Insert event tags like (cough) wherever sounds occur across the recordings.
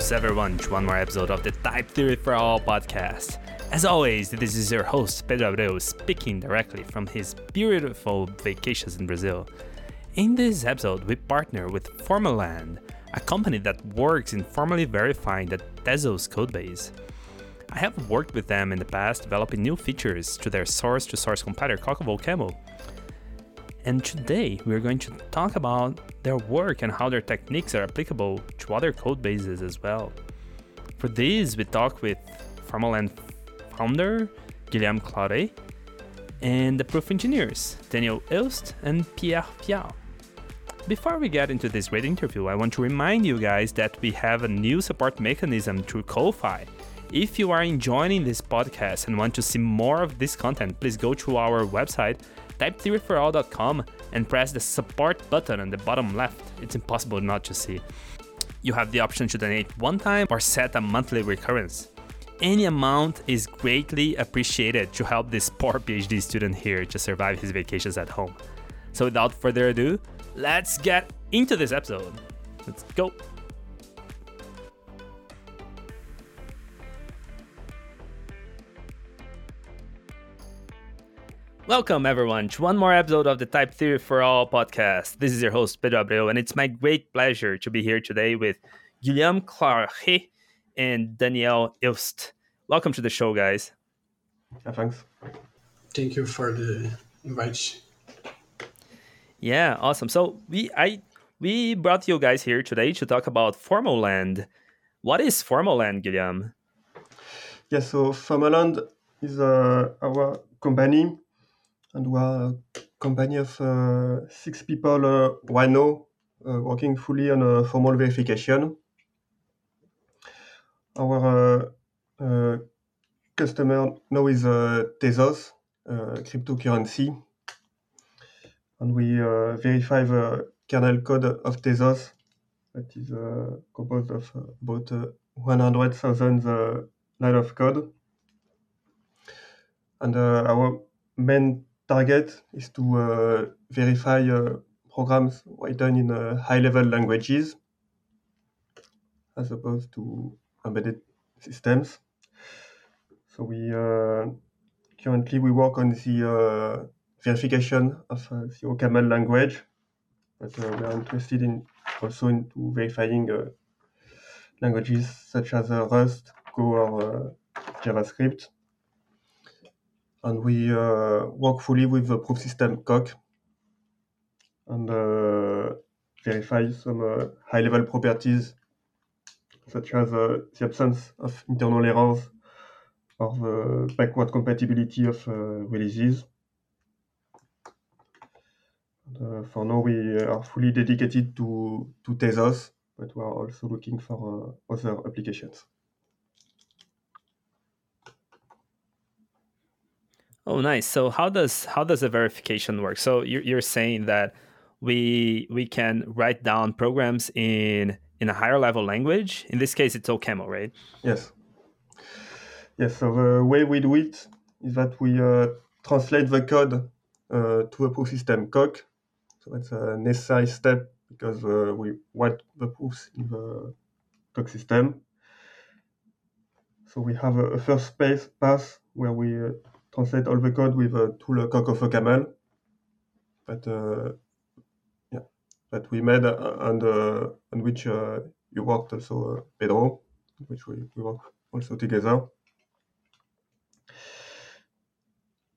Bem-vindos, everyone, to one more episode of the Type Theory for All podcast. As always, this is your host, Pedro Abreu, speaking directly from his beautiful vacations in Brazil. In this episode, we partner with Formal Land, a company that works in formally verifying the Tezos codebase. I have worked with them in the past developing new features to their source to source compiler Coq of OCaml. And today we're going to talk about their work and how their techniques are applicable to other code bases as well. For this, we talk with Formal Land founder Guillaume Claret and the proof engineers Daniel Hilst and Pierre Vial. Before we get into this great interview, I want to remind you guys that we have a new support mechanism through Ko-Fi. If you are enjoying this podcast and want to see more of this content, please go to our website, typetheoryforall.com, and press the support button on the bottom left. It's impossible not to see. You have the option to donate one time or set a monthly recurrence. Any amount is greatly appreciated to help this poor PhD student here to survive his vacations at home. So, without further ado, let's get into this episode. Let's go. Welcome, everyone, to one more episode of the Type Theory for All podcast. This is your host, Pedro Abreu, and it's my great pleasure to be here today with Guillaume Claret and Daniel Hilst. Welcome to the show, guys. Yeah, thanks. Thank you for the invite. Yeah, awesome. So we I we brought you guys here today to talk about Formal Land. What is Formal Land, Guillaume? Yeah, so Formal Land is uh, our company, and we are a company of uh, six people uh, right now, uh, working fully on a formal verification. Our uh, uh, customer now is uh, Tezos, uh, cryptocurrency, and we uh, verify the kernel code of Tezos that is uh, composed of uh, about uh, 100,000 uh, line of code. And uh, our main target is to uh, verify uh, programs written in uh, high-level languages as opposed to embedded systems. So we currently we work on the verification of the OCaml language, but we are interested in also into verifying languages such as Rust, Go, or JavaScript. And we uh, work fully with the proof system Coq and uh, verify some uh, high-level properties such as the absence of internal errors or the backward compatibility of releases. Uh, for now, we are fully dedicated to, to Tezos, but we are also looking for uh, other applications. Oh, nice. So how does how does the verification work? So you're you're saying that we we can write down programs in in a higher level language. In this case, it's OCaml, right? Yes. Yes, so the way we do it is that we uh, translate the code uh, to a proof system Coq. So that's a necessary step because uh, we write the proofs in the Coq system. So we have a, a first space pass where we uh, translate all the code with a tool Coq of OCaml. But uh, yeah, that we made uh, and on which uh, you worked also, Pedro, which we, we work also together.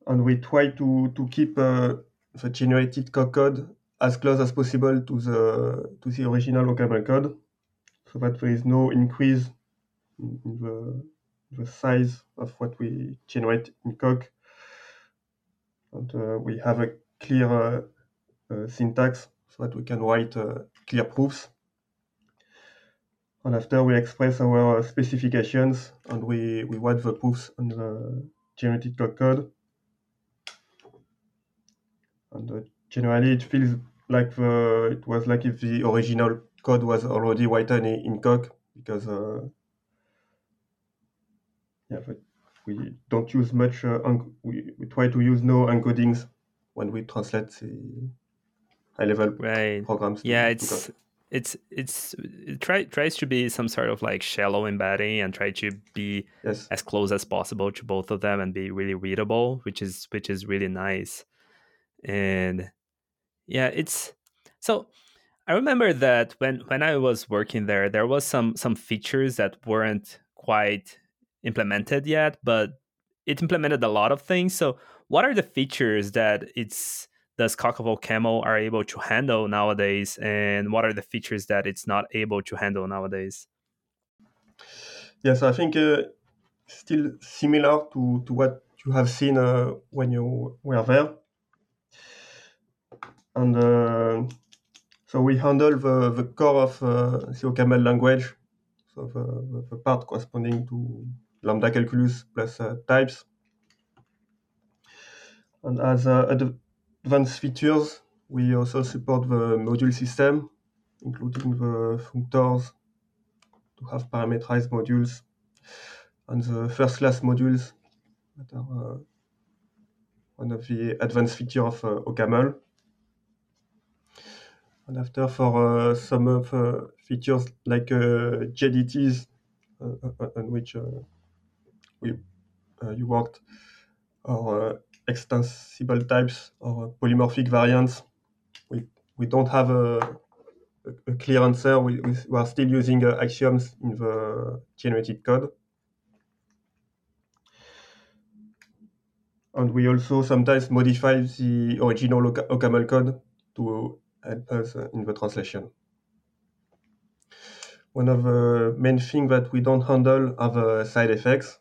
and we try to to keep the generated code as close as possible to the to the original OCaml code, so that there is no increase in in the the size of what we generate in Coq, and uh, we have a clear uh, uh, syntax so that we can write clear proofs. And after we express our specifications and we, we write the proofs on the generated Coq code and uh, generally it feels like the it was like if the original code was already written in, in Coq because uh, yeah but we don't use much uh, we, we try to use no encodings when we translate the high level Right. programs Yeah, it's it's it's it try, tries to be some sort of like shallow embedding and try to be Yes. as close as possible to both of them and be really readable, which is which is really nice. And yeah, it's so I remember that when when I was working there, there was some some features that weren't quite implemented yet, but it implemented a lot of things. So what are the features that it's does Coq of OCaml are able to handle nowadays, and what are the features that it's not able to handle nowadays? Yes, I think uh, still similar to, to what you have seen uh, when you were there. And uh, so we handle the, the core of uh, the OCaml language, so the, the part corresponding to lambda calculus plus uh, types. And as uh, advanced features, we also support the module system, including the functors to have parameterized modules and the first class modules that are uh, one of the advanced features of uh, OCaml. And after for uh, some of the features like uh, JDTs uh, uh, on which we uh, you worked, or uh, extensible types or uh, polymorphic variants, we, we don't have a, a, a clear answer. We, we, we, are still using uh, axioms in the generated code. And we also sometimes modify the original OCaml code to help us in the translation. One of the main things that we don't handle are the side effects.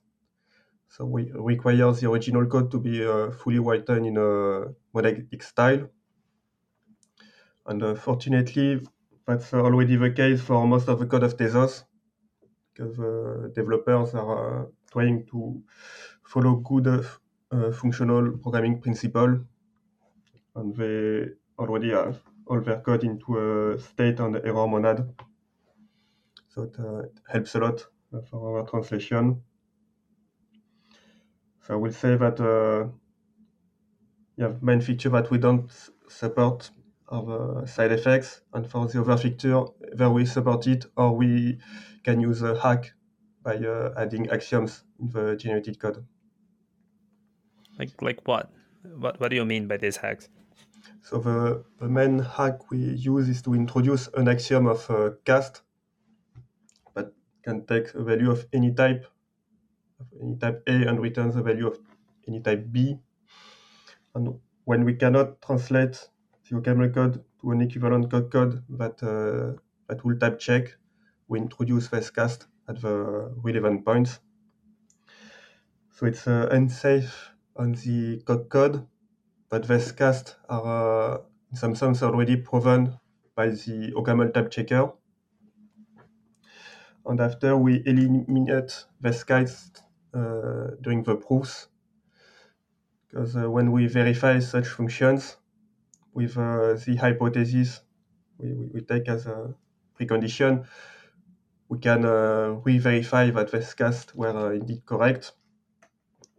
So we require the original code to be uh, fully written in a monadic style. And uh, fortunately, that's already the case for most of the code of Tezos, because uh, developers are trying to follow good uh, functional programming principle, and they already have all their code into a state and error monad. So uh, it helps a lot for our translation. So I will say that uh, yeah, main feature that we don't support are the side effects, and for the other feature, where we support it, or we can use a hack by uh, adding axioms in the generated code. Like like what? What what do you mean by these hacks? So the, the main hack we use is to introduce an axiom of uh, cast that can take a value of any type, any type A, and returns a value of any type B. And when we cannot translate the OCaml code to an equivalent code code that uh, that will type check, we introduce cast at the relevant points. So it's uh, unsafe on the code code but casts are uh, in some sense already proven by the OCaml type checker. And after we eliminate uh, during the proofs, because uh, when we verify such functions with uh, the hypothesis we, we, we, take as a precondition, we can uh, re-verify that these casts were uh, indeed correct.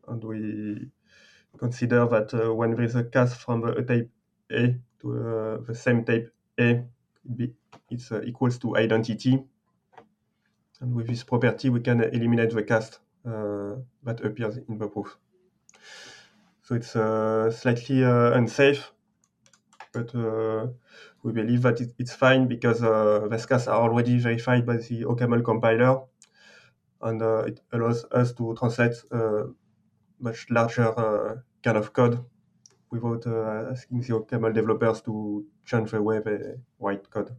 And we consider that uh, when there is a cast from a type A to uh, the same type A, it's uh, equals to identity. And with this property, we can eliminate the cast that appears in the proof. So it's slightly unsafe, but we believe that it, it's fine because uh, casts are already verified by the OCaml compiler, and uh, it allows us to translate uh, much larger uh, kind of code without uh, asking the OCaml developers to change the way they write code.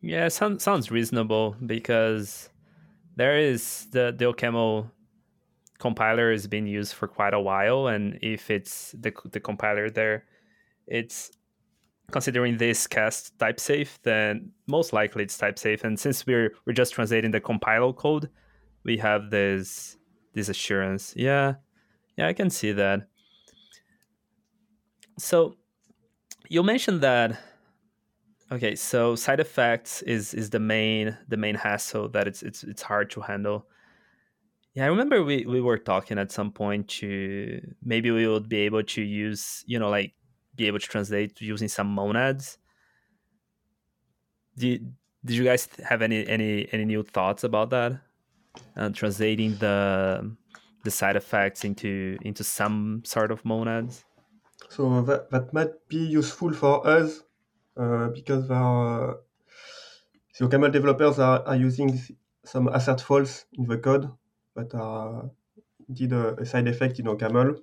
Yeah, sounds sounds reasonable because there is the the OCaml compiler has been used for quite a while, and if it's the the compiler there, it's considering this cast type safe, then most likely it's type safe. And since we're we're just translating the compiler code, we have this this assurance. Yeah, yeah, I can see that. So you mentioned that. Okay, so side effects is is the main the main hassle that it's it's it's hard to handle. Yeah, I remember we, we were talking at some point to maybe we would be able to use, you know, like be able to translate using some monads. did did you guys have any any any new thoughts about that? Uh, translating the the side effects into into some sort of monads. So that, that might be useful for us uh, because our, uh, the OCaml developers are, are using some assert false in the code that are indeed a, a side effect in OCaml.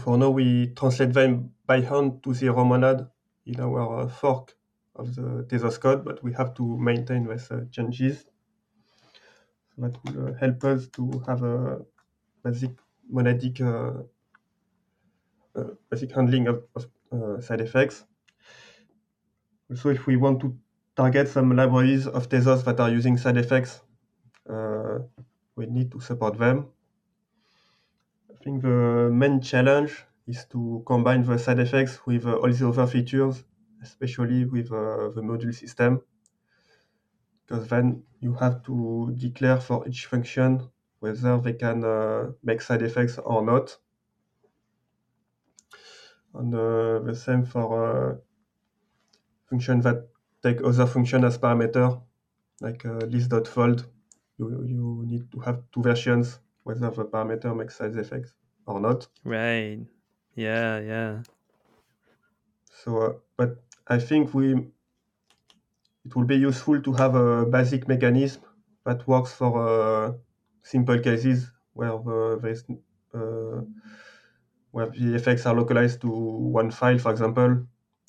For now, we translate them by hand to zero monad in our uh, fork of the Tezos code, but we have to maintain these uh, changes. So that will uh, help us to have a basic monadic uh, uh, basic handling of, of uh, side effects. Also, if we want to target some libraries of Tezos that are using side effects, we need to support them. I think the main challenge is to combine the side effects with uh, all the other features, especially with uh, the module system, because then you have to declare for each function whether they can uh, make side effects or not. And uh, the same for functions that take other function as parameter, like uh, list.fold. You, you need to have two versions, whether the parameter makes side effects or not. Right. Yeah, yeah. So, uh, but I think we it will be useful to have a basic mechanism that works for uh, simple cases where the, there is uh, where the effects are localized to one file, for example,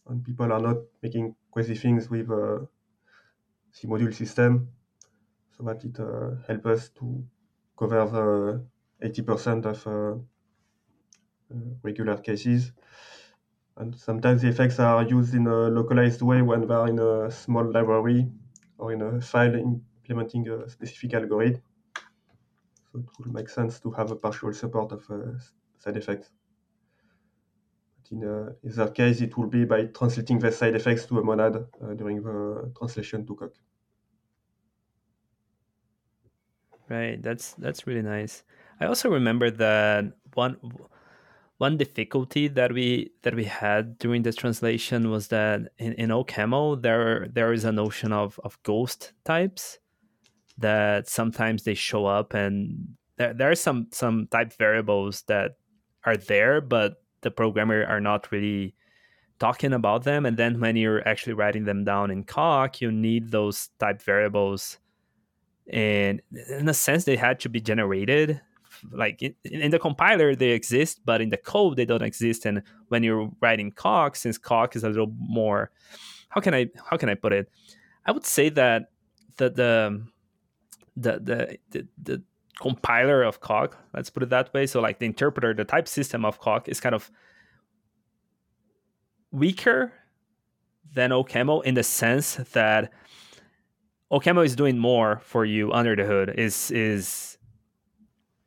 and people are not making crazy things with uh, the module system, so that it uh, helps us to cover the 80% of uh, uh, regular cases. And sometimes the effects are used in a localized way when they are in a small library or in a file implementing a specific algorithm. So it will make sense to have a partial support of uh, side effects. In uh, either case, it will be by translating the side effects to a monad uh, during the translation to Coq. Right, that's that's really nice. I also remember that one one difficulty that we that we had during the translation was that in, in OCaml there there is a notion of, of ghost types that sometimes they show up and there, there are some some type variables that are there but the programmer are not really talking about them. And then when you're actually writing them down in Coq you need those type variables. And in a sense they had to be generated. Like in, in, the compiler they exist but in the code they don't exist. And when you're writing Coq since Coq is a little more how can i how can i put it? I would say that the the um, the the, the, the compiler of Coq let's put it that way so like the interpreter the type system of Coq is kind of weaker than OCaml in the sense that OCaml is doing more for you under the hood is is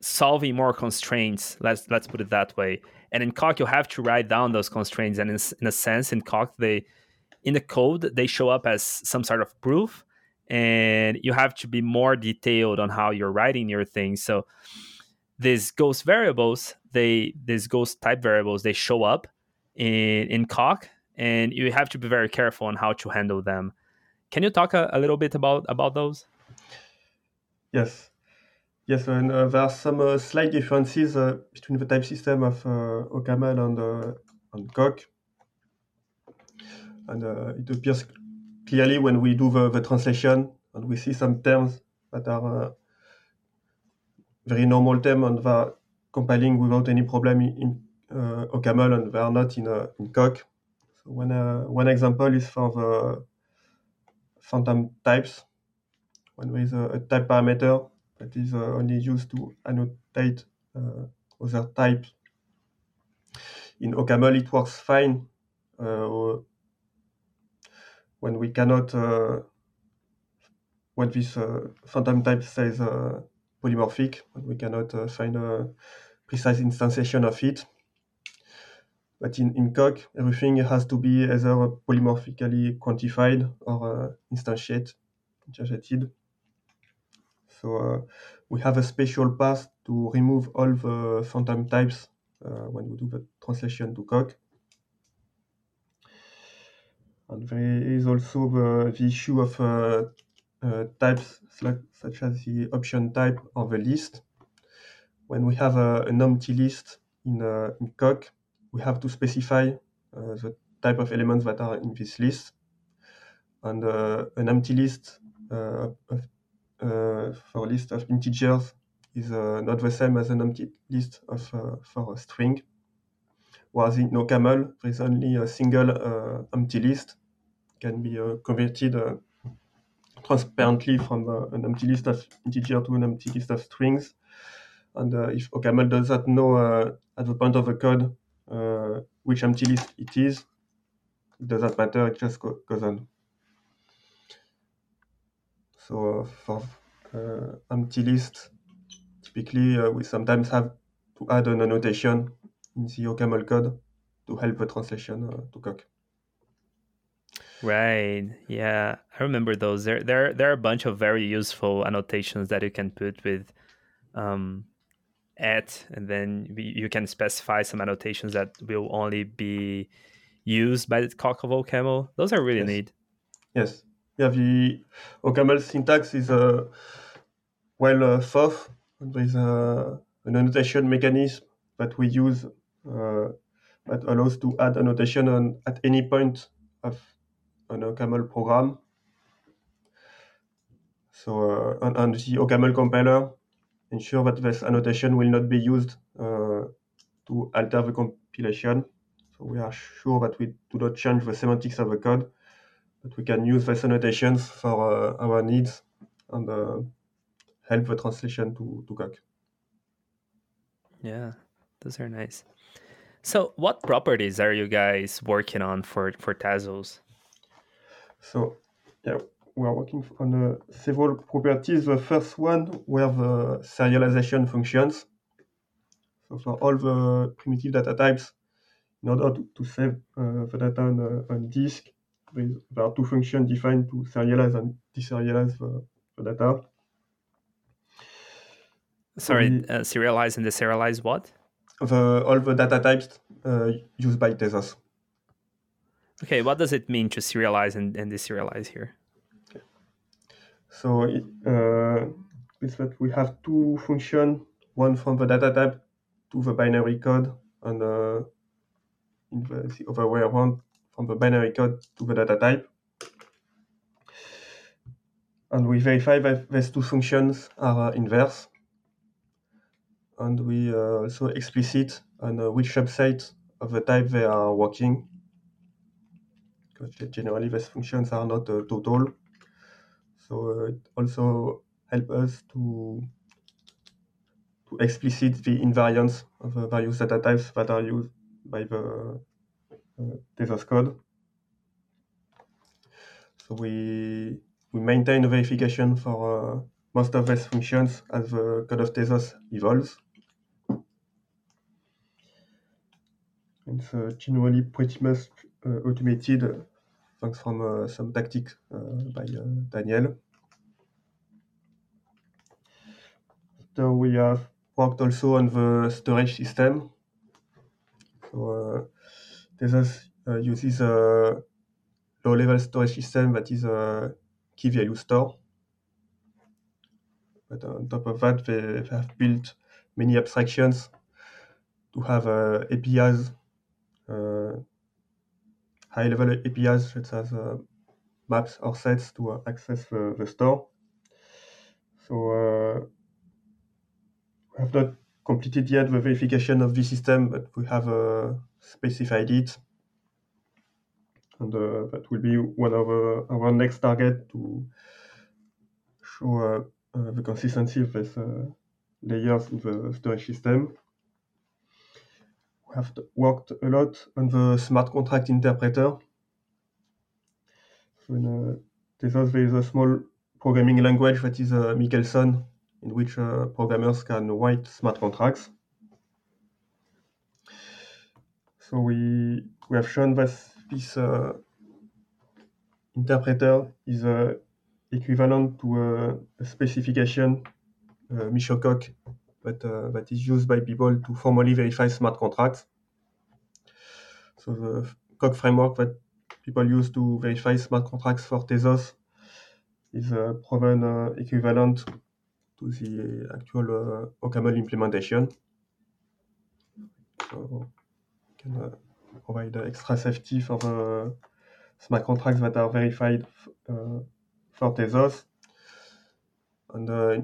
solving more constraints. Let's let's put it that way. And in Coq, you have to write down those constraints. And in, in a sense, in Coq, they in the code they show up as some sort of proof, and you have to be more detailed on how you're writing your things. So these ghost variables, they these ghost type variables, they show up in in Coq, and you have to be very careful on how to handle them. Can you talk a, a little bit about about those? Yes. Yes, and uh, there are some uh, slight differences uh, between the type system of uh, OCaml and, uh, and Coq. And uh, it appears clearly when we do the, translation and we see some terms that are uh, very normal terms and are compiling without any problem in uh, OCaml and they are not in, uh, in Coq. So one, uh, one example is for the phantom types. When there is a, type parameter that is uh, only used to annotate uh, other types. In OCaml, it works fine uh, when we cannot, when this phantom type says polymorphic, when we cannot find a precise instantiation of it. But in, in Coq, everything has to be either polymorphically quantified or uh, instantiated. So uh, we have a special path to remove all the phantom types uh, when we do the translation to Coq. And there is also the, the issue of uh, uh, types such as the option type or the list. When we have a, an empty list in, uh, in Coq, we have to specify uh, the type of elements that are in this list. And uh, an empty list of, for a list of integers is not the same as an empty list of for a string. Whereas in OCaml, there is only a single empty list can be uh, converted uh, transparently from uh, an empty list of integer to an empty list of strings. And if OCaml does not know at the point of the code which empty list it is, it doesn't matter, it just go, goes on. So for uh, empty list, typically uh, we sometimes have to add an annotation in the OCaml code to help the translation uh, to Coq. Right. Yeah, I remember those. There, there, there are a bunch of very useful annotations that you can put with um, at, and then you can specify some annotations that will only be used by the Coq of OCaml. Those are really yes. neat. Yes. Yeah, the OCaml syntax is uh, well uh, thought. There is uh, an annotation mechanism that we use that allows to add annotation on, at any point of an OCaml program. So uh, on, on, the OCaml compiler, ensure that this annotation will not be used uh, to alter the compilation. So we are sure that we do not change the semantics of the code, but we can use these annotations for uh, our needs and uh, help the translation to, to Coq. Yeah, those are nice. So, what properties are you guys working on for for Tezos? So yeah, we are working on uh, several properties. The first one were the serialization functions. So for all the primitive data types, in order to, to save uh, the data on, uh, on disk, there are two functions defined to serialize and deserialize the, the data. Sorry, uh, serialize and deserialize what? The, all the data types uh, used by Tezos. Okay, what does it mean to serialize and, and deserialize here? So uh, it's that we have two functions, one from the data type to the binary code, and uh, in the, the other way around from the binary code to the data type. And we verify that these two functions are uh, inverse. And we uh, also explicit on uh, which subset of the type they are working because generally these functions are not uh, total. So uh, it also helps us to to explicit the invariance of the various data types that are used by the uh, Tezos code. So we we maintain verification for uh, most of these functions as the code of Tezos evolves. It's uh, generally pretty much uh, automated thanks from uh, some tactics by Daniel. So we have worked also on the storage system. So Tezos uses a low-level storage system that is a key value store. But on top of that, they have built many abstractions to have uh, APIs uh, high-level APIs such as uh, maps or sets to uh, access the, the, store. So we have not completed yet the verification of the system, but we have specified it and uh, that will be one of uh, our next target to show uh, the consistency of these layers in the storage system we have worked a lot on the smart contract interpreter. So in uh, Tezos, there is a small programming language that is uh, Michelson, in which uh, programmers can write smart contracts. So we we have shown that this uh, interpreter is uh, equivalent to a, a specification, uh, Mi-Cho-Coq, but uh, that is used by people to formally verify smart contracts. So the Coq framework that people use to verify smart contracts for Tezos is a proven uh, equivalent to the actual uh, OCaml implementation. So can uh, provide extra safety for the smart contracts that are verified uh, for Tezos. And uh, uh,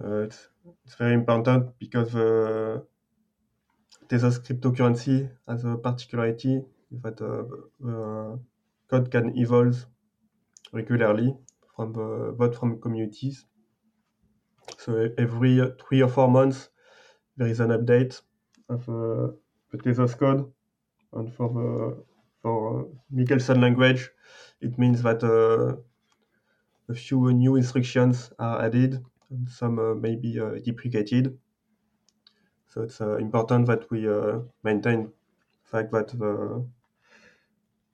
it's, it's very important because the Tezos cryptocurrency has a particularity that the code can evolve regularly from the vote from communities. So every three or four months, there is an update of uh, the Tezos code. And for the for Michelson language, it means that uh, a few new instructions are added and some uh, may be uh, deprecated. So it's uh, important that we uh, maintain the fact that the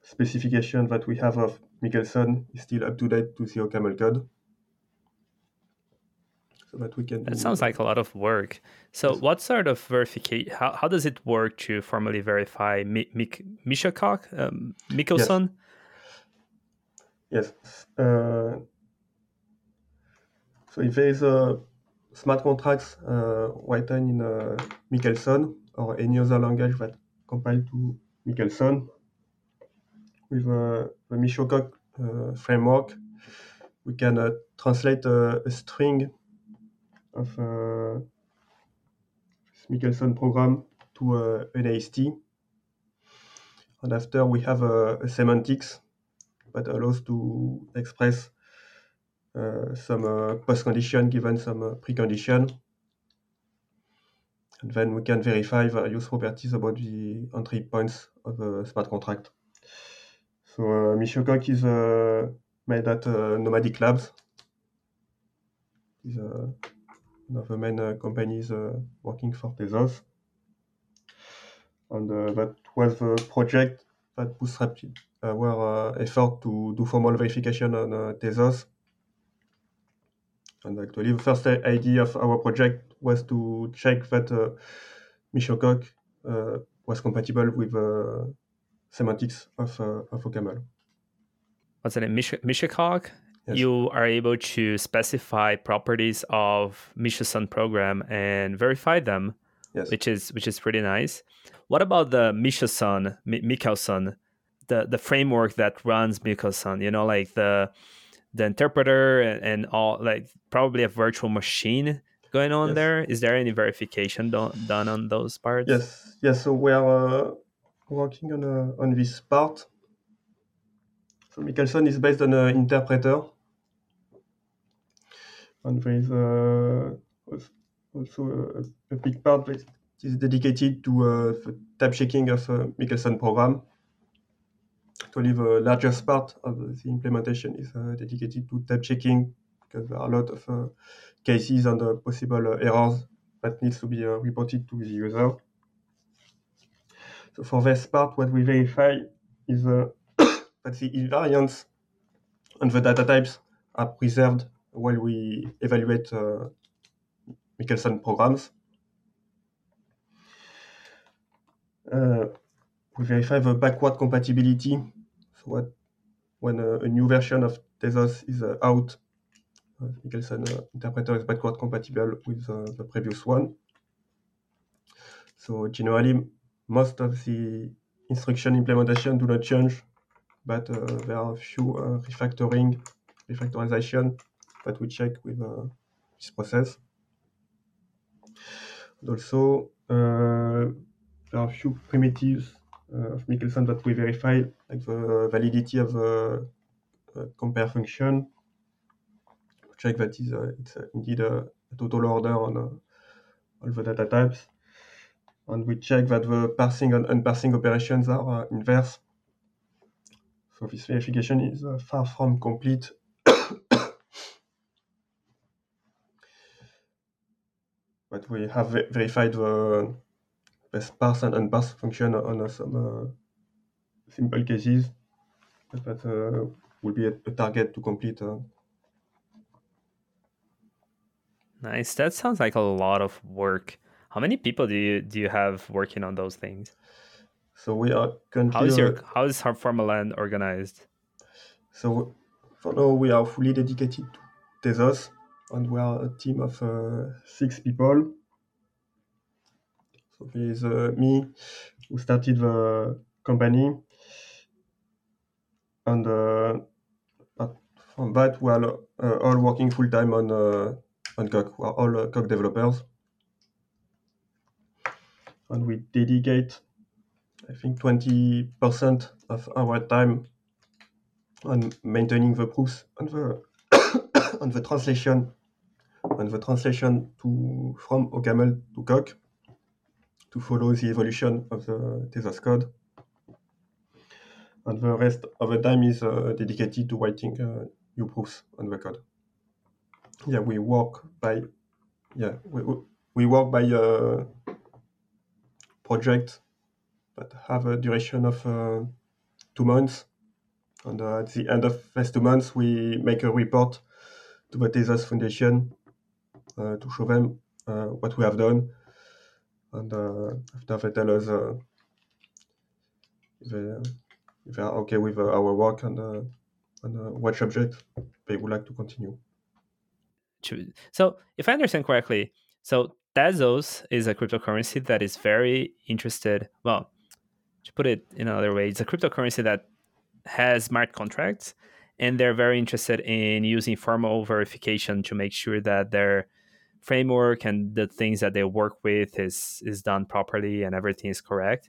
specification that we have of Michelson is still up to date to the OCaml code. So that we can. That sounds like a lot of work. So, yes. what sort of verification? How, how does it work to formally verify Mi- Mi- Mi-Cho-Coq, um, Michelson? Yes. yes. Uh, so if there is a smart contracts uh, written in uh, Michelson or any other language that compile to Michelson, with uh, the Mishakok uh, framework, we can uh, translate a, a, string of uh, Michelson program to an AST. And after we have a semantics that allows to express uh, some uh, post condition given some uh, precondition. And then we can verify various properties about the entry points of the smart contract. So uh, Mishakok is uh, made at uh, Nomadic Labs. Is one of the main companies working for Tezos. And that was the project that bootstrapped our effort to do formal verification on Tezos. And actually, the first idea of our project was to check that uh, Mi-Cho-Coq was compatible with semantics of, uh, of OCaml. What's it? Mish- Mi-Cho-Coq? Yes. You are able to specify properties of Michelson program and verify them, yes. which is which is pretty nice. What about the Michelson, Michelson, the the framework that runs Michelson? You know, like the the interpreter and, and all, like probably a virtual machine going on yes. there. Is there any verification do- done on those parts? Yes, yes. So we are uh, working on, uh, on this part. So Michelson is based on an interpreter. And there is uh, also a, a, big part that is dedicated to uh, the type checking of a Michelson program. Actually, the largest part of the implementation is uh, dedicated to type checking because there are a lot of uh, cases and uh, possible errors that needs to be reported to the user. So for this part, what we verify is (coughs) that the invariants and the data types are preserved while we evaluate uh, Michelson programs. Uh, verify the backward compatibility. So what, when a, a new version of Tezos is uh, out, uh, uh, interpreter is backward compatible with uh, the previous one. So generally, most of the instruction implementation do not change, but uh, there are a few uh, refactoring, refactorization that we check with uh, this process. Also, there are a few primitives of Michelson that we verify, like the validity of the compare function, check that is uh, it's uh, indeed a, total order on uh, all the data types and we check that the parsing and unparsing operations are uh, inverse. So this verification is uh, far from complete. (coughs) but we have verified the parse and unparse function on uh, some uh, simple cases. But that uh, will be a, a, target to complete. Uh. Nice. That sounds like a lot of work. How many people do you do you have working on those things? So we are currently. How is your how is Formal Land organized? So for now we are fully dedicated to Tezos, and we are a team of uh, six people. Is uh, me who started the company, and uh, from that we are uh, all working full time on on Coq. We are all Coq developers, and we dedicate, I think, twenty percent of our time on maintaining the proofs and the (coughs) on the translation on the translation to from OCaml to Coq to follow the evolution of the Tezos code. And the rest of the time is uh, dedicated to writing uh, new proofs on the code. Yeah, we work by yeah we, we work by a uh, project that have a duration of uh, two months. And uh, at the end of these two months, we make a report to the Tezos Foundation uh, to show them what we have done and after they tell us they, they are okay with our work and äh, and äh, what subject they would like to continue. So, if I understand correctly, so Tezos is a cryptocurrency that is very interested. Well, to put it in another way, it's a cryptocurrency that has smart contracts, and they're very interested in using formal verification to make sure that their framework and the things that they work with is is done properly and everything is correct.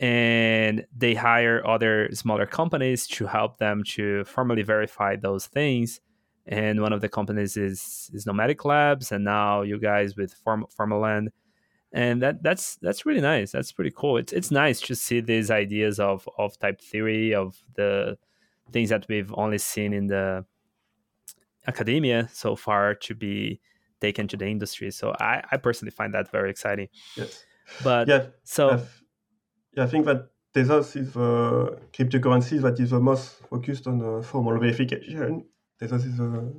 And they hire other smaller companies to help them to formally verify those things. And one of the companies is is nomadic labs and now you guys with Form, Formal Land. And that that's that's really nice. That's pretty cool. It's it's nice to see these ideas of of type theory of the things that we've only seen in the academia so far to be taken to the industry. So I, I personally find that very exciting. Yes. But yeah, so I've, yeah, I think that Tezos is the cryptocurrency that is the most focused on uh, formal verification. Tezos is a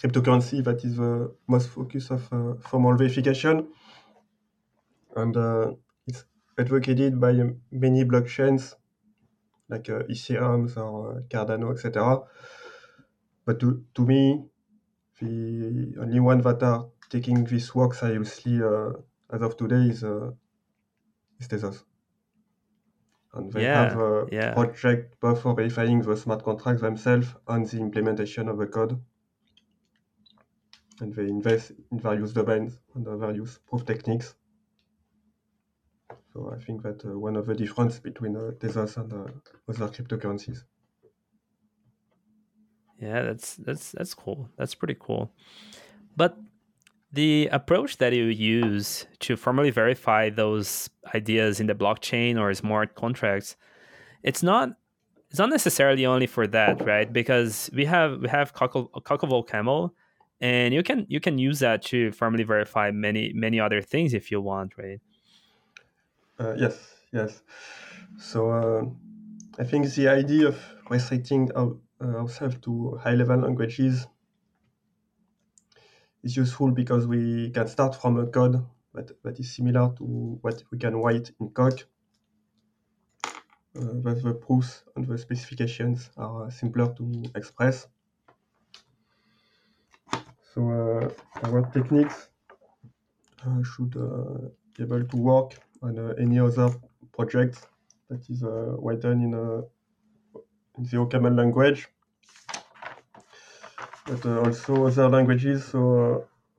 cryptocurrency that is the most focused of uh, formal verification, and uh, it's advocated by many blockchains like uh, Ethereum or uh, Cardano, etc. But to, to me, the only one that are taking this work seriously as of today is uh, is Tezos. And they yeah, have a yeah. project both for verifying the smart contracts themselves and the implementation of the code. And they invest in various domains and various proof techniques. So I think that uh, one of the difference between uh, Tezos and uh, other cryptocurrencies. Yeah, that's that's that's cool. That's pretty cool. But the approach that you use to formally verify those ideas in the blockchain or smart contracts, it's not it's not necessarily only for that, right? Because we have we have Coq of OCaml, and you can you can use that to formally verify many many other things if you want, right? Uh, yes, yes. So uh, I think the idea of restricting uh, ourselves to high level languages is useful because we can start from a code that, that is similar to what we can write in Coq. Uh, but the proofs and the specifications are simpler to express. So uh, our techniques uh, should uh, be able to work on uh, any other project that is written in in the OCaml language, but uh, also other languages. So,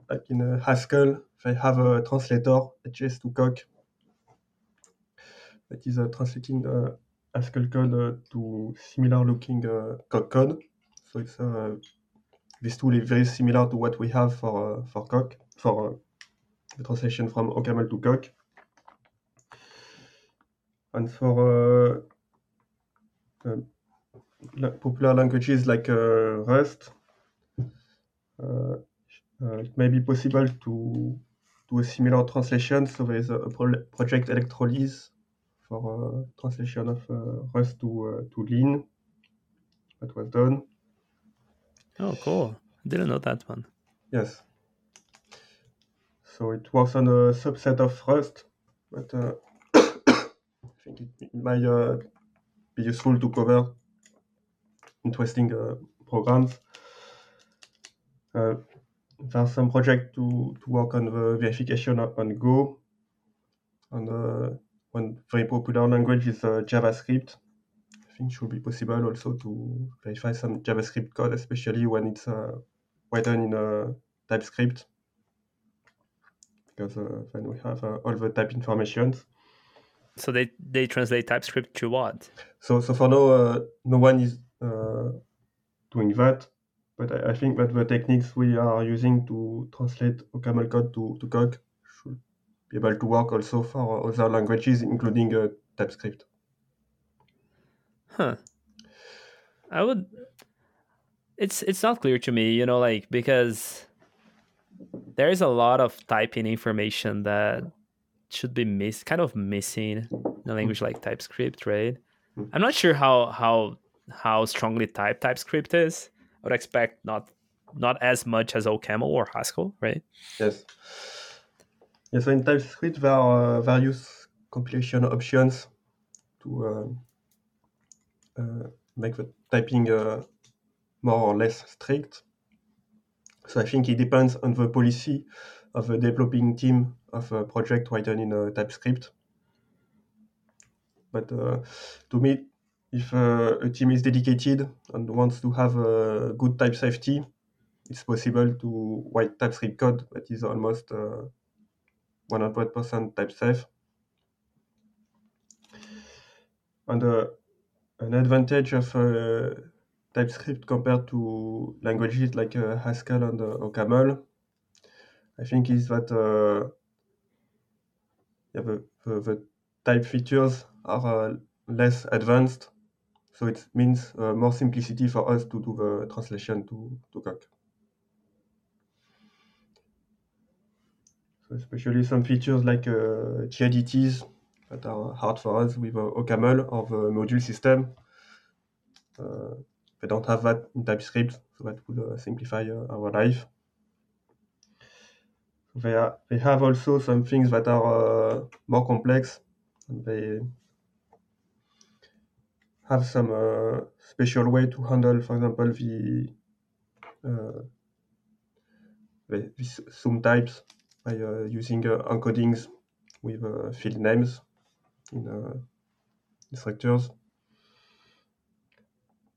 uh, like in uh, Haskell, they have a translator HS to Coq that is translating the Haskell code to similar looking Coq code. So it's this tool is very similar to what we have for for Coq for the translation from OCaml to Coq. And for uh, popular languages like uh, Rust, it may be possible to do a similar translation. So there is a, project Electrolyse for translation of Rust to, to Lean that was done. Oh, cool. I didn't know that one. Yes. So it works on a subset of Rust, but uh, (coughs) I think it, it might uh, be useful to cover interesting uh, programs. Uh, there are some projects to, to work on the verification on Go. And uh, one very popular language is uh, JavaScript. I think it should be possible also to verify some JavaScript code, especially when it's uh, written in a TypeScript, because uh, then we have uh, all the type information. So they, they translate TypeScript to what? So so for now, uh, no one is uh, doing that, but I, I, think that the techniques we are using to translate OCaml code to, to Coq should be able to work also for other languages, including uh, TypeScript. Huh. I would. It's it's not clear to me, you know, like because there is a lot of typing information that should be miss kind of missing in a language like TypeScript, right? Hmm. I'm not sure how how how strongly typed TypeScript is. I would expect not not as much as OCaml or Haskell, right? Yes. Yes, so in TypeScript there are uh, various compilation options to um, uh, make the typing uh, more or less strict. So I think it depends on the policy of the developing team of a project written in a TypeScript. But uh, to me, if uh, a team is dedicated and wants to have a good type safety, it's possible to write TypeScript code that is almost 100% type safe. And uh, an advantage of uh, TypeScript compared to languages like uh, Haskell and uh, OCaml, I think is that yeah, the, the, the, type features are less advanced, so it means more simplicity for us to do the translation to, to Coq. So especially some features like uh, GADTs that are hard for us with uh, OCaml or the module system. Uh, they don't have that in TypeScript, so that would uh, simplify uh, our life. They, are, they have also some things that are uh, more complex, and they have some uh, special way to handle, for example, the, the, the sum types by using encodings with field names in structures.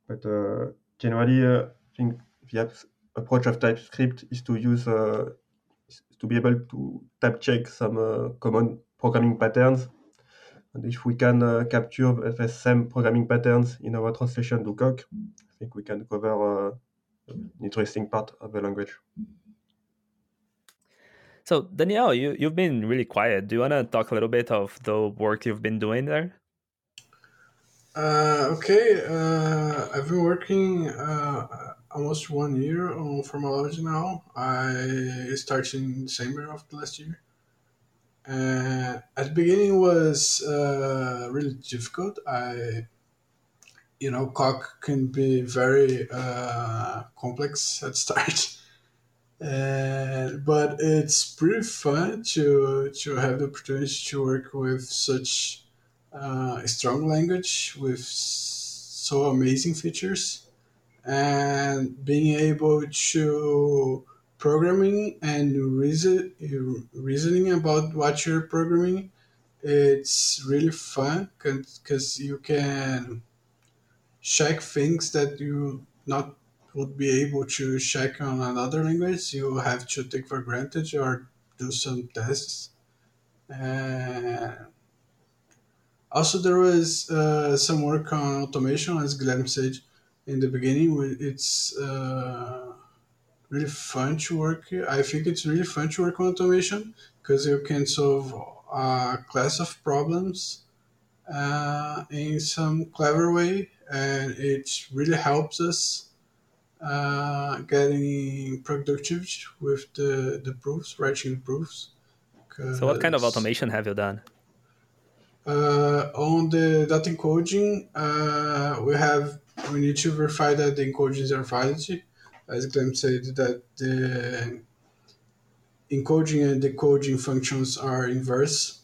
But uh, generally, uh, I think the approach of TypeScript is to use uh, to be able to type check some common programming patterns. And if we can capture the same programming patterns in our translation to Coq, I think we can cover an interesting part of the language. So Daniel, you you've been really quiet. Do you want to talk a little bit of the work you've been doing there? Uh, okay, uh, I've been working uh, almost one year on Formalogy now. I started in December of last year. Uh, at the beginning was uh, really difficult. I, you know, Coq can be very uh, complex at (laughs) start. Uh, but it's pretty fun to to have the opportunity to work with such uh, a strong language with so amazing features and being able to programming and reason, reasoning about what you're programming it's really fun because you can check things that you not would be able to check on another language you have to take for granted or do some tests and also, there was uh, some work on automation, as Guillaume said in the beginning. It's uh, really fun to work. I think it's really fun to work on automation because you can solve a class of problems uh, in some clever way, and it really helps us uh, getting productive with the, the proofs, writing the proofs. So, what kind of automation have you done? Uh, on the data encoding, uh, we have we need to verify that the encodings are valid. As Guillaume said, that the encoding and decoding functions are inverse,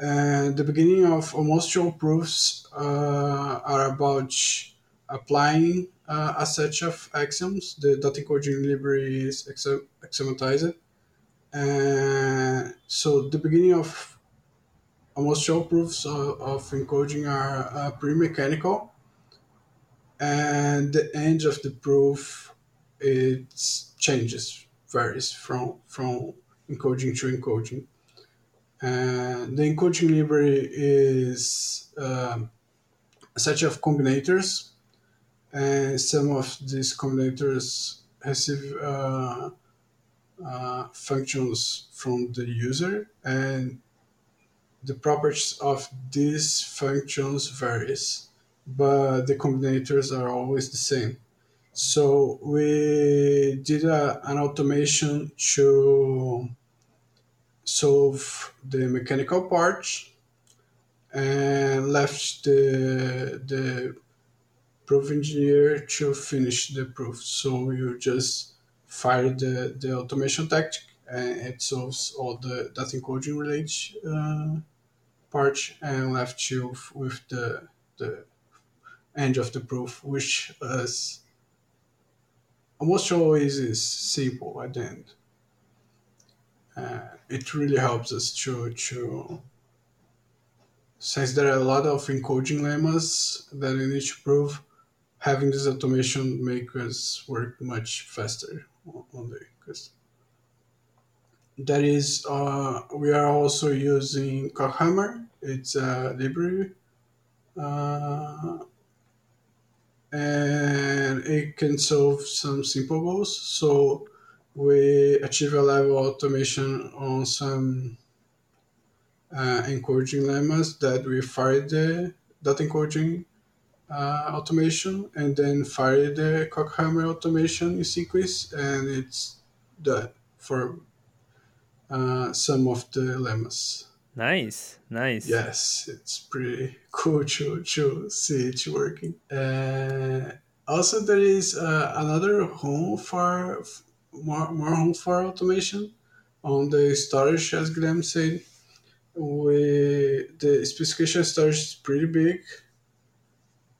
And the beginning of almost all proofs uh, are about applying uh, a set of axioms. The data encoding library is axiomatized. And so the beginning of almost all proofs of, of encoding are uh, pretty mechanical. And the end of the proof, it changes, varies from, from encoding to encoding. And the encoding library is um, a set of combinators and some of these combinators receive uh, uh, functions from the user and the properties of these functions varies but the combinators are always the same so we did a, an automation to solve the mechanical parts and left the the proof engineer to finish the proof. So you just fire the, the automation tactic and it solves all the data encoding related uh, part and left you with the, the end of the proof, which is almost always is simple at the end. Uh, it really helps us to, to since there are a lot of encoding lemmas that we need to prove, having this automation make us work much faster on the because that is uh, we are also using CoqHammer. It's a library. Uh, and it can solve some simple goals. So we achieve a level of automation on some uh, encoding lemmas that we fire the data encoding uh, automation and then fire the CoqHammer automation in sequence and it's done for uh, some of the lemmas. Nice, nice. Yes, it's pretty cool to, to see it working. Uh, also, there is uh, another home for more, more home for automation on the storage, as Guillaume said. We the specification storage is pretty big,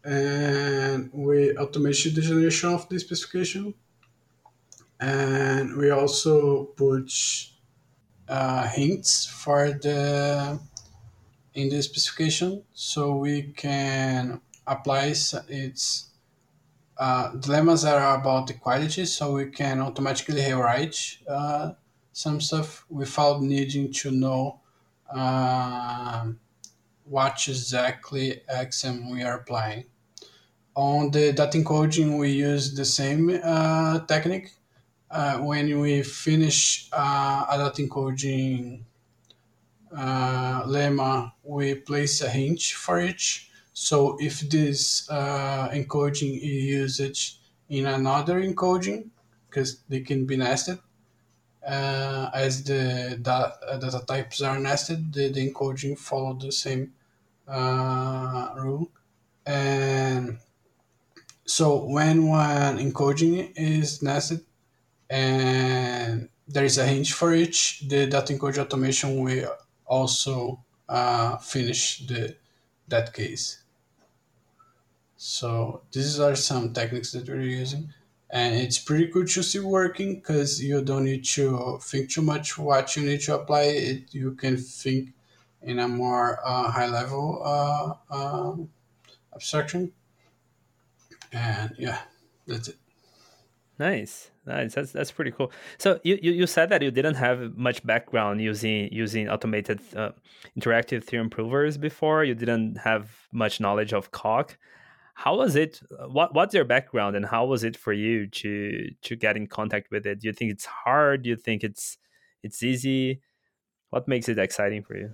and we automation the generation of the specification, and we also put hints for the in the specification, so we can apply its uh, dilemmas are about equality, so we can automatically rewrite uh, some stuff without needing to know uh, what exactly axiom we are applying. On the data encoding, we use the same uh, technique. Uh, when we finish uh, data encoding lemma, we place a hint for each so if this uh, encoding is used in another encoding, because they can be nested, uh, as the data, uh, data types are nested, the, the encoding follow the same uh, rule. And so when one encoding is nested and there is a hint for each, the data encoding automation will also uh, finish the that case. So these are some techniques that we're using. And it's pretty cool to see working because you don't need to think too much what you need to apply. It you can think in a more uh, high level uh, um, abstraction. And yeah, that's it. Nice, nice. That's that's pretty cool. So you, you, you said that you didn't have much background using using automated uh, interactive theorem provers before. You didn't have much knowledge of Coq how was it what what's your background and how was it for you to to get in contact with it do you think it's hard do you think it's it's easy what makes it exciting for you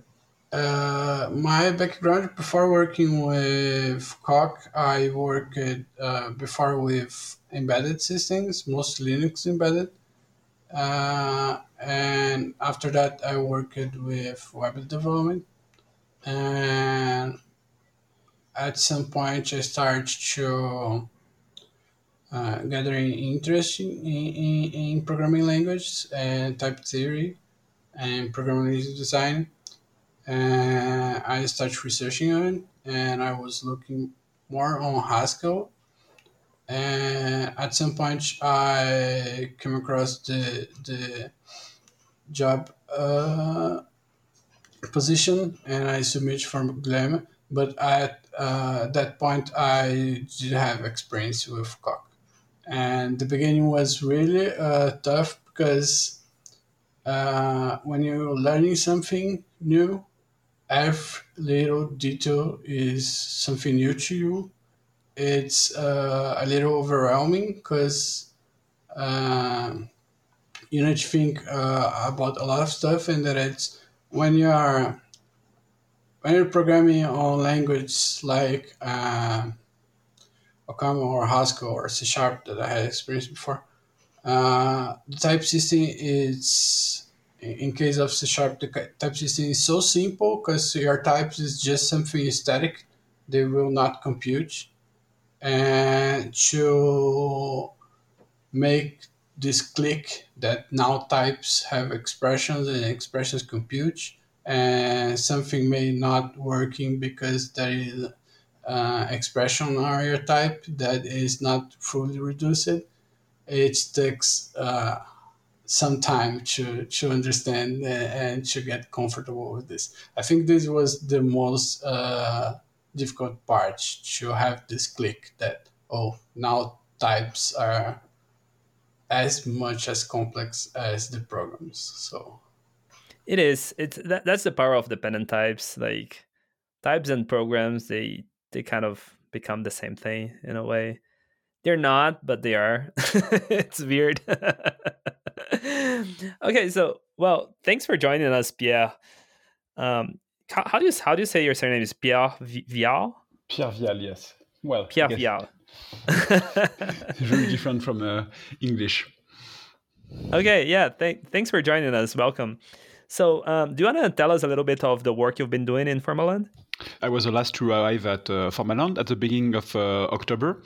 uh, my background before working with Coq, I worked uh, before with embedded systems, most Linux embedded. Uh, and after that, I worked with web development. And at some point I started to uh, gathering interest in, in, in programming languages and type theory and programming design. and I started researching on it, and I was looking more on Haskell. And at some point, I came across the the job uh, position, and I submitted for Glam, But at uh, that point, I did have experience with Coq, and the beginning was really uh, tough because uh, when you're learning something new, every little detail is something new to you. It's uh, a little overwhelming because uh, you need to think uh, about a lot of stuff, and that it's when you are when you're programming on language like uh, or Haskell or C Sharp that I had experienced before, uh, the type system is in case of C Sharp, the type system is so simple because your types is just something static. They will not compute. And to make this click that now types have expressions and expressions compute, and something may not working because there is uh, expression on your type that is not fully reduced. It takes uh, some time to to understand and to get comfortable with this. I think this was the most uh, difficult part to have this click that oh now types are as much as complex as the programs. So it is. It's that, that's the power of dependent types. Like types and programs, they they kind of become the same thing in a way. They're not, but they are. (laughs) it's weird. (laughs) okay, so well, thanks for joining us, Pierre. Um, how, how, do you how do you say your surname is Pierre Vial? Pierre Vial, yes. Well, Pierre Vial. (laughs) very different from uh, English. Okay, yeah. Th- thanks for joining us. Welcome. So, um, do you want to tell us a little bit of the work you've been doing in Formal Land? I was the last to arrive at uh, Formal Land at the beginning of uh, October.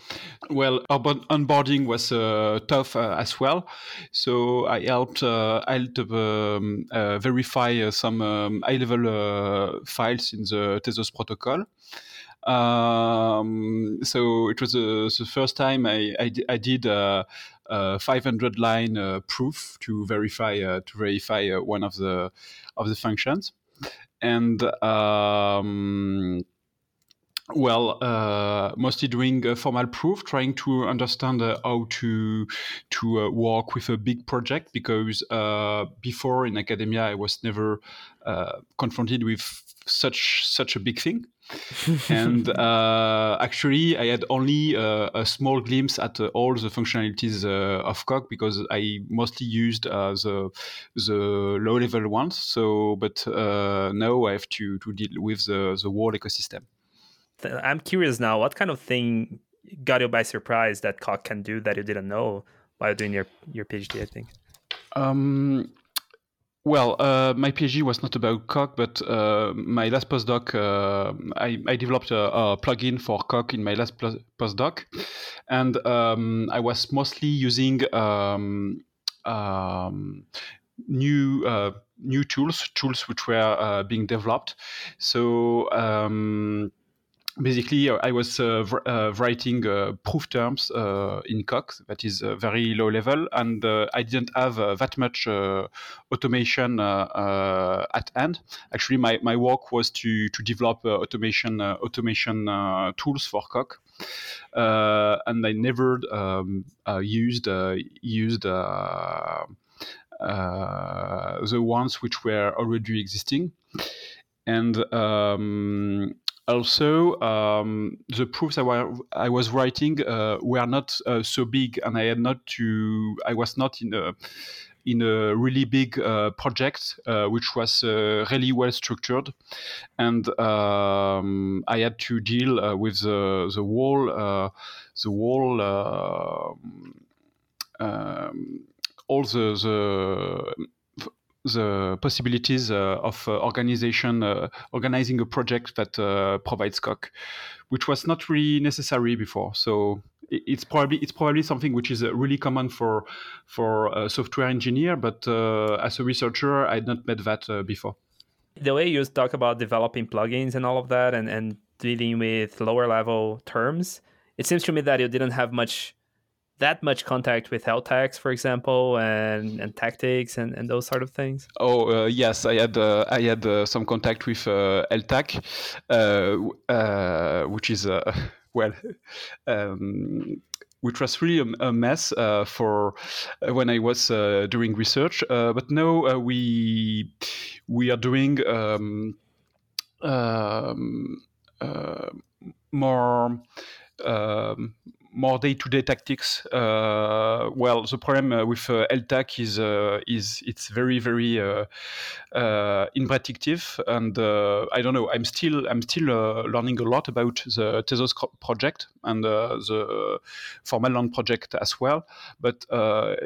Well, onboarding was uh, tough uh, as well, so I helped uh, helped um, uh, verify some um, high-level files in the Tezos protocol. Um, so it was the first time I, did a 500 line proof to verify to verify one of the of the functions and um, well, uh, mostly doing a formal proof, trying to understand uh, how to to uh, work with a big project because uh, before in academia I was never uh, confronted with such such a big thing. And uh, actually, I had only uh, a small glimpse at uh, all the functionalities uh, of Coq because I mostly used uh, the the low level ones. So, but uh, now I have to to deal with the the whole ecosystem. I'm curious now. What kind of thing got you by surprise that Coq can do that you didn't know while doing your your PhD? I think. Um, well, uh, my PhD was not about Coq, but uh, my last postdoc, uh, I, I, developed a, a, plugin for Coq in my last postdoc, and um, I was mostly using um, um, new uh, new tools, tools which were uh, being developed. So um, basically, uh, I was uh, uh, writing proof terms in Coq that is very low level, and I didn't have that much automation at hand. Actually, my, my work was to to develop automation automation tools for. Uh, and I never um, uh, used uh, used the ones which were already existing. And um, also um, the proofs I, were, I was writing uh, were not uh, so big, and I had not to. I was not in a in a really big uh, project, uh, which was uh, really well structured, and um, I had to deal uh, with the the whole the whole. Um, all the, the the possibilities uh, of uh, organization uh, organizing a project that provides Coq, which was not really necessary before. So it's probably it's probably something which is really common for for a software engineer, but as a researcher, I had not met that before. the way you talk about developing plugins and all of that and, and dealing with lower level terms, it seems to me that you didn't have much that much contact with LTACs, for example, and, and tactics and, and those sort of things? Oh uh, yes, I had uh, I had uh, some contact with uh, LTAC, uh, uh, which is (laughs) well. (laughs) Um, which was really a, mess for when I was doing research, but now we we are doing um, um, more um, more day-to-day tactics. Uh, well, the problem uh, with uh, LTAC is uh, is it's very very uh, uh, unpredictable, and I don't know. I'm still I'm still learning a lot about the Tezos project and the Formal project as well. But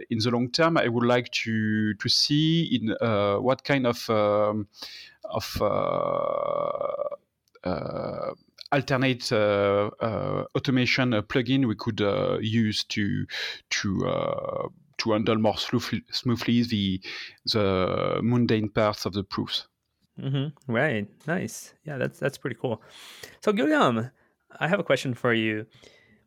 in the long term, I would like to to see in what kind of um, of alternate uh, uh, automation plugin we could uh, use to to to handle more smoothly the the mundane parts of the proofs. Mm-hmm. Right. Nice. Yeah, that's that's pretty cool. So Guillaume, I have a question for you.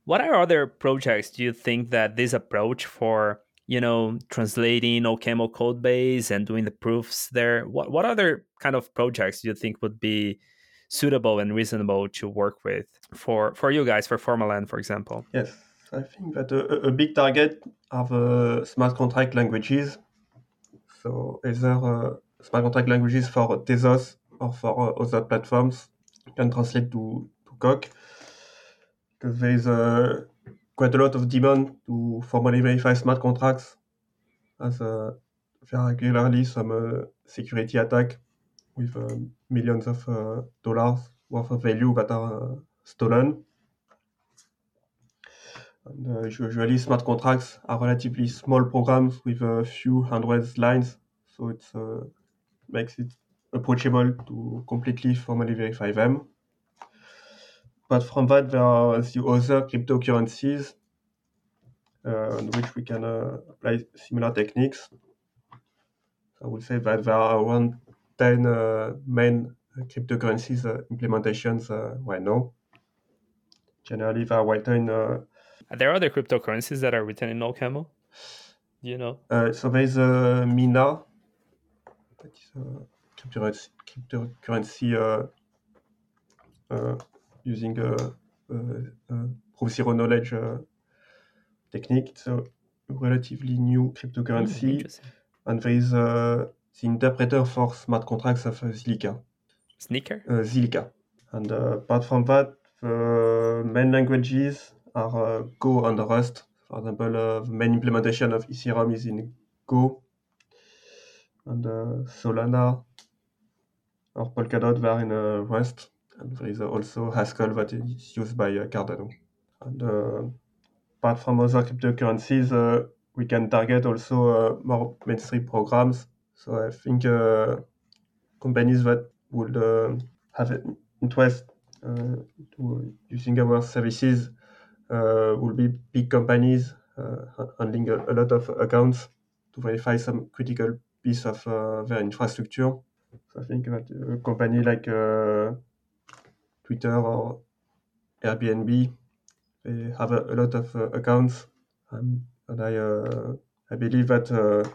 What are other projects do you think that this approach for you know translating OCaml code base and doing the proofs there? What what other kind of projects do you think would be suitable and reasonable to work with for for you guys for Formal Land, for example? Yes, I think that a, a big target are the smart contract languages. So either uh, smart contract languages for Tezos or for uh, other platforms can translate to, to Coq because there is uh, quite a lot of demand to formally verify smart contracts as uh, very regularly some uh, security attack with uh, millions of uh, dollars worth of value that are uh, stolen. And usually, smart contracts are relatively small programs with a few hundred lines, so it makes it approachable to completely formally verify them. But from that, there are the other cryptocurrencies uh, on which we can uh, apply similar techniques. I would say that there are around 10 uh, main cryptocurrencies uh, implementations uh, right now. Generally, they are written. Uh, are there other cryptocurrencies that are written in OCaml? Do you know? Uh, so there's a Mina, that is a cryptocurrency, cryptocurrency using a, proof zero knowledge technique. It's a relatively new cryptocurrency. Mm, and there is a the interpreter for smart contracts of uh, Zilliqa. Sneaker? Uh, Zilliqa. And uh, apart from that, the main languages are Go and Rust. For example, the main implementation of Ethereum is in Go. And Solana or Polkadot are in Rust. And there is also Haskell that is used by Cardano. And apart from other cryptocurrencies, uh, we can target also uh, more mainstream programs so I think uh, companies that would uh, have interest uh, to using our services will be big companies handling a, a, lot of accounts to verify some critical piece of their infrastructure. So I think that a company like Twitter or Airbnb, they have a, a lot of uh, accounts, um, and I uh, I believe that uh,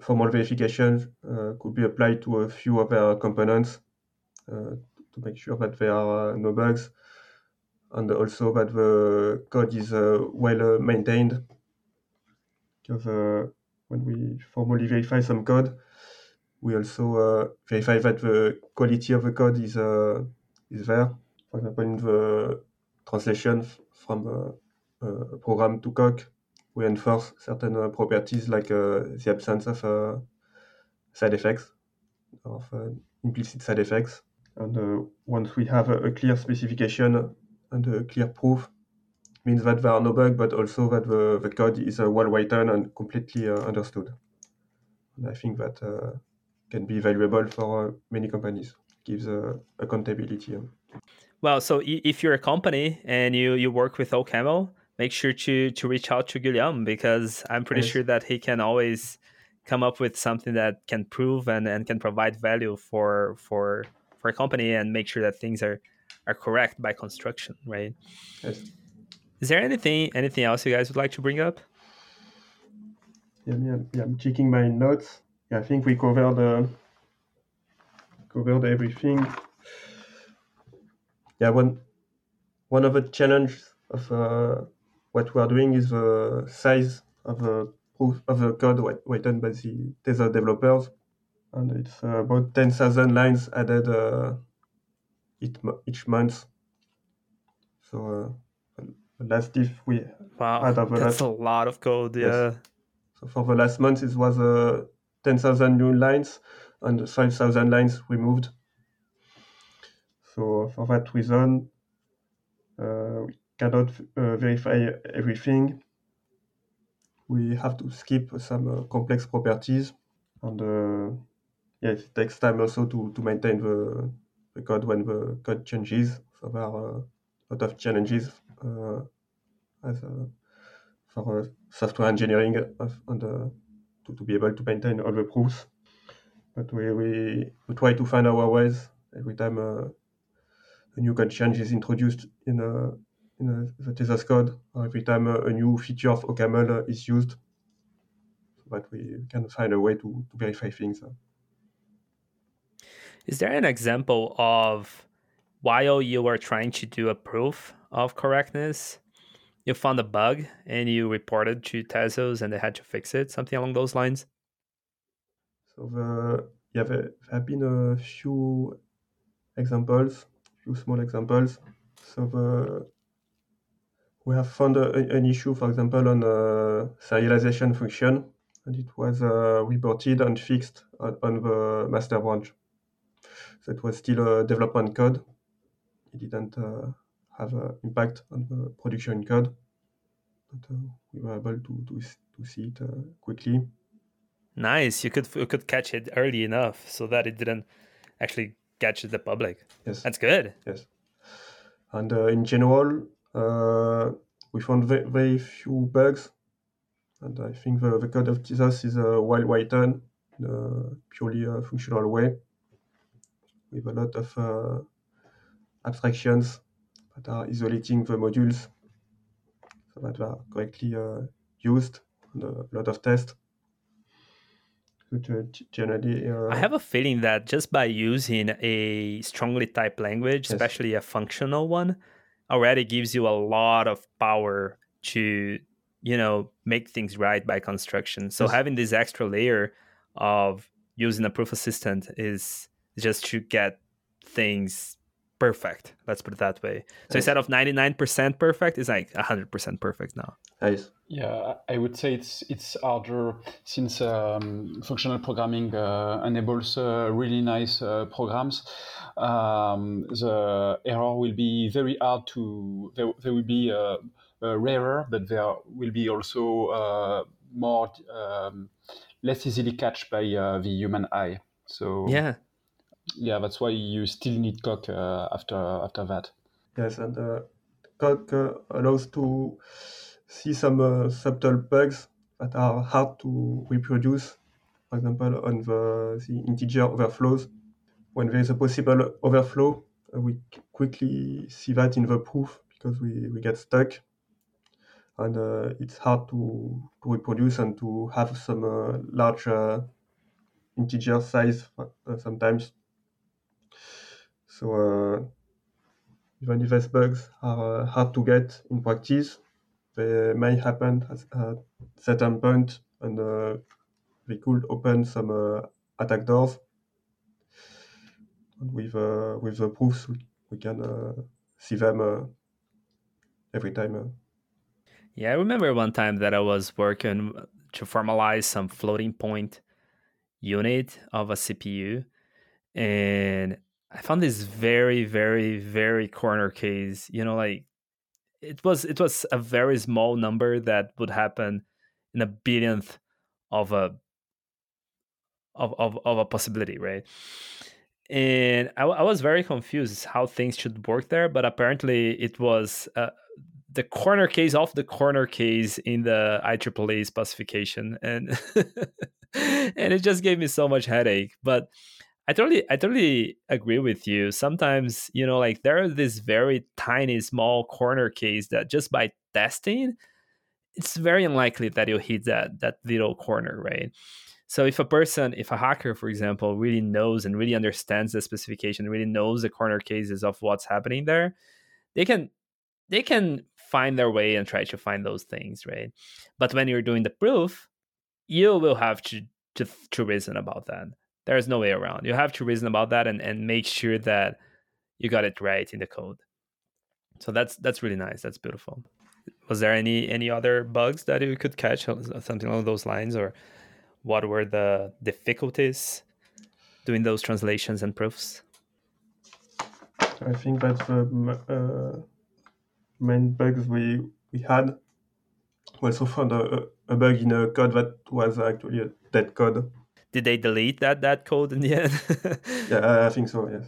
formal verification uh, could be applied to a few of their components uh, to make sure that there are uh, no bugs and also that the code is well maintained. Because when we formally verify some code, we also verify that the quality of the code is is there. For example, in the translation from a program to Coq, we enforce certain uh, properties like uh, the absence of uh, side effects, of implicit side effects. And once we have a, a, clear specification and a clear proof, means that there are no bugs, but also that the, the code is well written and completely understood. And I think that can be valuable for many companies. Gives accountability. Well, so if you're a company and you, you work with OCaml, make sure to to reach out to Guillaume because I'm pretty yes. sure that he can always come up with something that can prove and, and can provide value for for for a company and make sure that things are are correct by construction, right? Yes. Is there anything anything else you guys would like to bring up? Yeah, yeah, yeah I'm checking my notes. Yeah, I think we covered uh, covered everything. Yeah, one one of the challenges of uh, what we are doing is the size of the proof of the code written by the Tezos developers, and it's uh, about ten thousand lines added uh, each, each month. So uh, last diff we wow, that's last, a lot of code. Yes. Yeah. So for the last month, it was uh, ten thousand new lines and five thousand lines removed. So for that reason, uh, cannot uh, verify everything. We have to skip some uh, complex properties, and uh, yeah, it takes time also to, to maintain the, the code when the code changes. So there are a lot of challenges uh, as for software engineering and to, to be able to maintain all the proofs. But we, we, we try to find our ways every time uh, a new code change is introduced in, a, in a, the Tezos code, or every time a, a new feature of OCaml is used, so that we can find a way to, to verify things. Is there an example of while you were trying to do a proof of correctness, you found a bug and you reported to Tezos and they had to fix it, something along those lines? So the, yeah, there have been a few examples few small examples. So the, we have found a, an issue, for example, on a serialization function, and it was uh, reported and fixed on, on, the master branch. So it was still a development code. It didn't uh, have an impact on the production code, but uh, we were able to, to, to see it uh, quickly. Nice. You could you could catch it early enough so that it didn't actually catch the public. Yes, that's good. Yes, and uh, in general, uh, we found very, very, few bugs, and I think the, the code of Tezos is uh, well written in a purely uh, functional way, with a lot of uh, abstractions that are isolating the modules so that they are correctly uh, used, and a lot of tests generally. Uh, I have a feeling that just by using a strongly typed language, yes. especially a functional one, already gives you a lot of power to, you know, make things right by construction. So yes. having this extra layer of using a proof assistant is just to get things perfect. Let's put it that way. So instead of 99% perfect, it's like 100% perfect now. Nice. Yeah, I would say it's it's harder since um, functional programming uh, enables uh, really nice uh, programs. Um, the error will be very hard to. There, there will be uh, uh, rarer, but there will be also uh, more um, less easily catched by the human eye. So yeah, yeah, that's why you still need Coq after after that. Yes, and uh, Coq allows to see some uh, subtle bugs that are hard to reproduce. For example, on the, the integer overflows, when there is a possible overflow, uh, we quickly see that in the proof because we, we get stuck. And uh, it's hard to, to reproduce and to have some uh, large uh, integer size uh, sometimes. So even if these bugs are hard to get in practice, they may happen at a certain point and uh, they could open some uh, attack doors. And with uh, with the proofs, we, can uh, see them uh, every time. Uh. Yeah, I remember one time that I was working to formalize some floating point unit of a CPU, and I found this very, very, very corner case. You know, like it was it was a very small number that would happen in a billionth of a of of, of a possibility, right? And I, I was very confused how things should work there, but apparently it was uh, the corner case of the corner case in the IEEE specification, and (laughs) and it just gave me so much headache. But I totally I totally agree with you. Sometimes you know, like there are this very tiny, small corner case that just by testing, it's very unlikely that you'll hit that that little corner, right? So if a person, if a hacker, for example, really knows and really understands the specification, really knows the corner cases of what's happening there, they can they can find their way and try to find those things, right? But when you're doing the proof, you will have to to, to reason about that. There's no way around. You have to reason about that and, and make sure that you got it right in the code. So that's that's really nice. That's beautiful. Was there any any other bugs that you could catch, something along those lines, or what were the difficulties doing those translations and proofs? I think that's the uh, main bugs we we had. We also found a, a bug in a code that was actually a dead code. Did they delete that that code in the end? (laughs) yeah, I think so. Yes.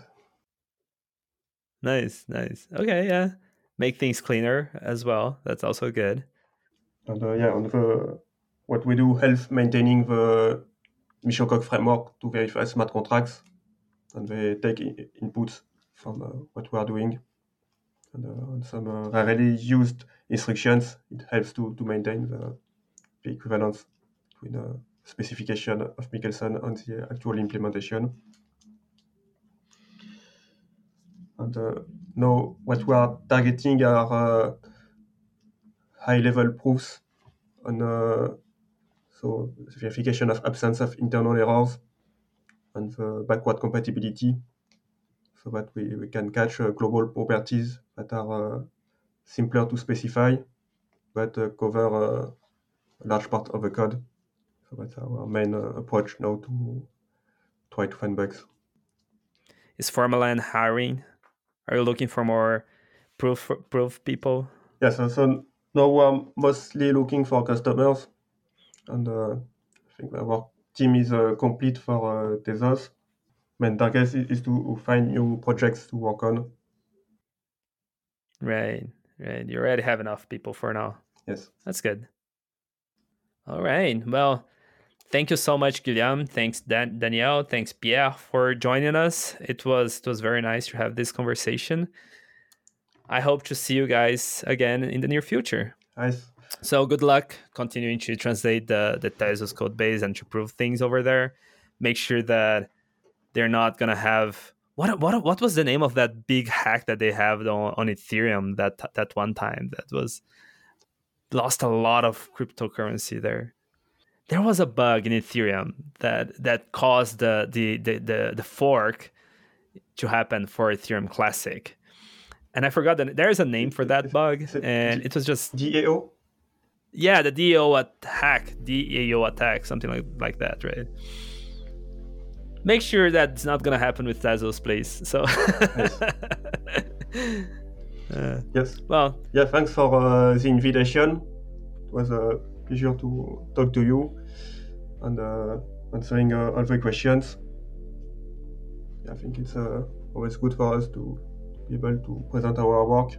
Nice, nice. Okay, yeah. Make things cleaner as well. That's also good. And uh, yeah, on the what we do helps maintaining the Mi-Cho-Coq framework to verify smart contracts, and they take inputs from uh, what we are doing. And uh, on some uh, rarely used instructions, it helps to, to maintain the, the equivalence between the specification of Michelson and the actual implementation. And uh, now what we are targeting are uh, high-level proofs on uh, so verification of absence of internal errors and the backward compatibility so that we, we can catch uh, global properties that are uh, simpler to specify but uh, cover a large part of the code. So that's our main approach now to try to find bugs. Is Formal Land hiring? Are you looking for more proof proof people? Yes, yeah, so, so now we're mostly looking for customers, and uh, I think our team is uh, complete for uh, Tezos main target is to find new projects to work on. Right, right. You already have enough people for now. Yes. That's good. All right. Well, thank you so much, Guillaume. Thanks, Dan- Danielle. Thanks, Pierre, for joining us. It was it was very nice to have this conversation. I hope to see you guys again in the near future. Nice. So good luck continuing to translate the the Tezos code base and to prove things over there. Make sure that they're not gonna have what what what was the name of that big hack that they have on, on Ethereum that that one time that was lost a lot of cryptocurrency there. There was a bug in Ethereum that that caused the the the the, the fork to happen for Ethereum Classic. And I forgot that there is a name for that bug, (laughs) and it was just DAO. Yeah, the DAO attack, DAO attack, something like like that, right? make sure that's not gonna happen with Tezos, please. So. (laughs) yes. uh, yes. Well. Yeah. Thanks for uh, the invitation. It was a pleasure to talk to you and answering uh, all the questions. I think it's uh, always good for us to be able to present our work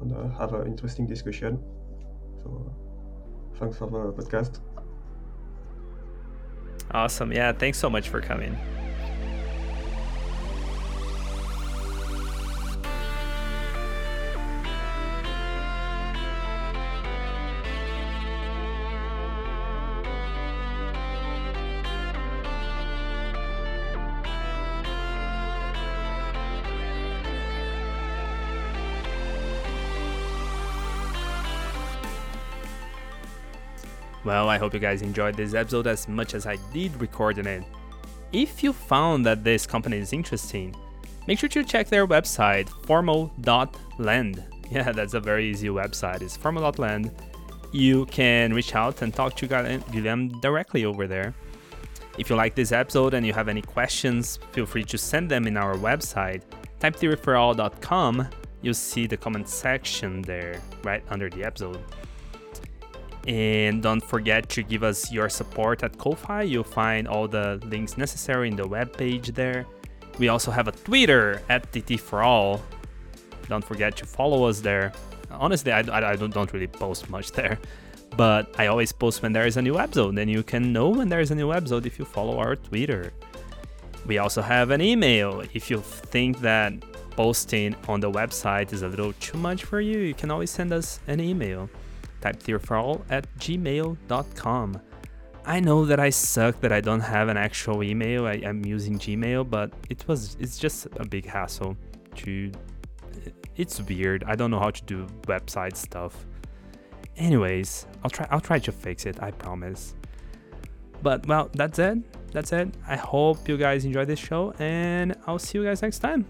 and uh, have an interesting discussion. So, thanks for the podcast. Awesome. Yeah. Thanks so much for coming. Well, I hope you guys enjoyed this episode as much as I did recording it. If you found that this company is interesting, make sure to check their website, formal.land. (laughs) Yeah, that's a very easy website. It's formal.land. You can reach out and talk to Guillaume directly over there. If you like this episode and you have any questions, feel free to send them in our website, typetheoryforall.com. You'll see the comment section there right under the episode. And don't forget to give us your support at Ko-Fi. You'll find all the links necessary in the web page there. We also have a Twitter at TT for All. Don't forget to follow us there. honestly, I, I, I don't, don't really post much there. But I always post when there is a new episode, and you can know when there is a new episode if you follow our Twitter. We also have an email. If you think that posting on the website is a little too much for you, you can always send us an email. Type all at gmail.com. I know that I suck that I don't have an actual email. I, am using Gmail, but it was it's just a big hassle to it's weird. I don't know how to do website stuff. Anyways, I'll try I'll try to fix it, I promise. But well, that's it. That's it. I hope you guys enjoy this show and I'll see you guys next time.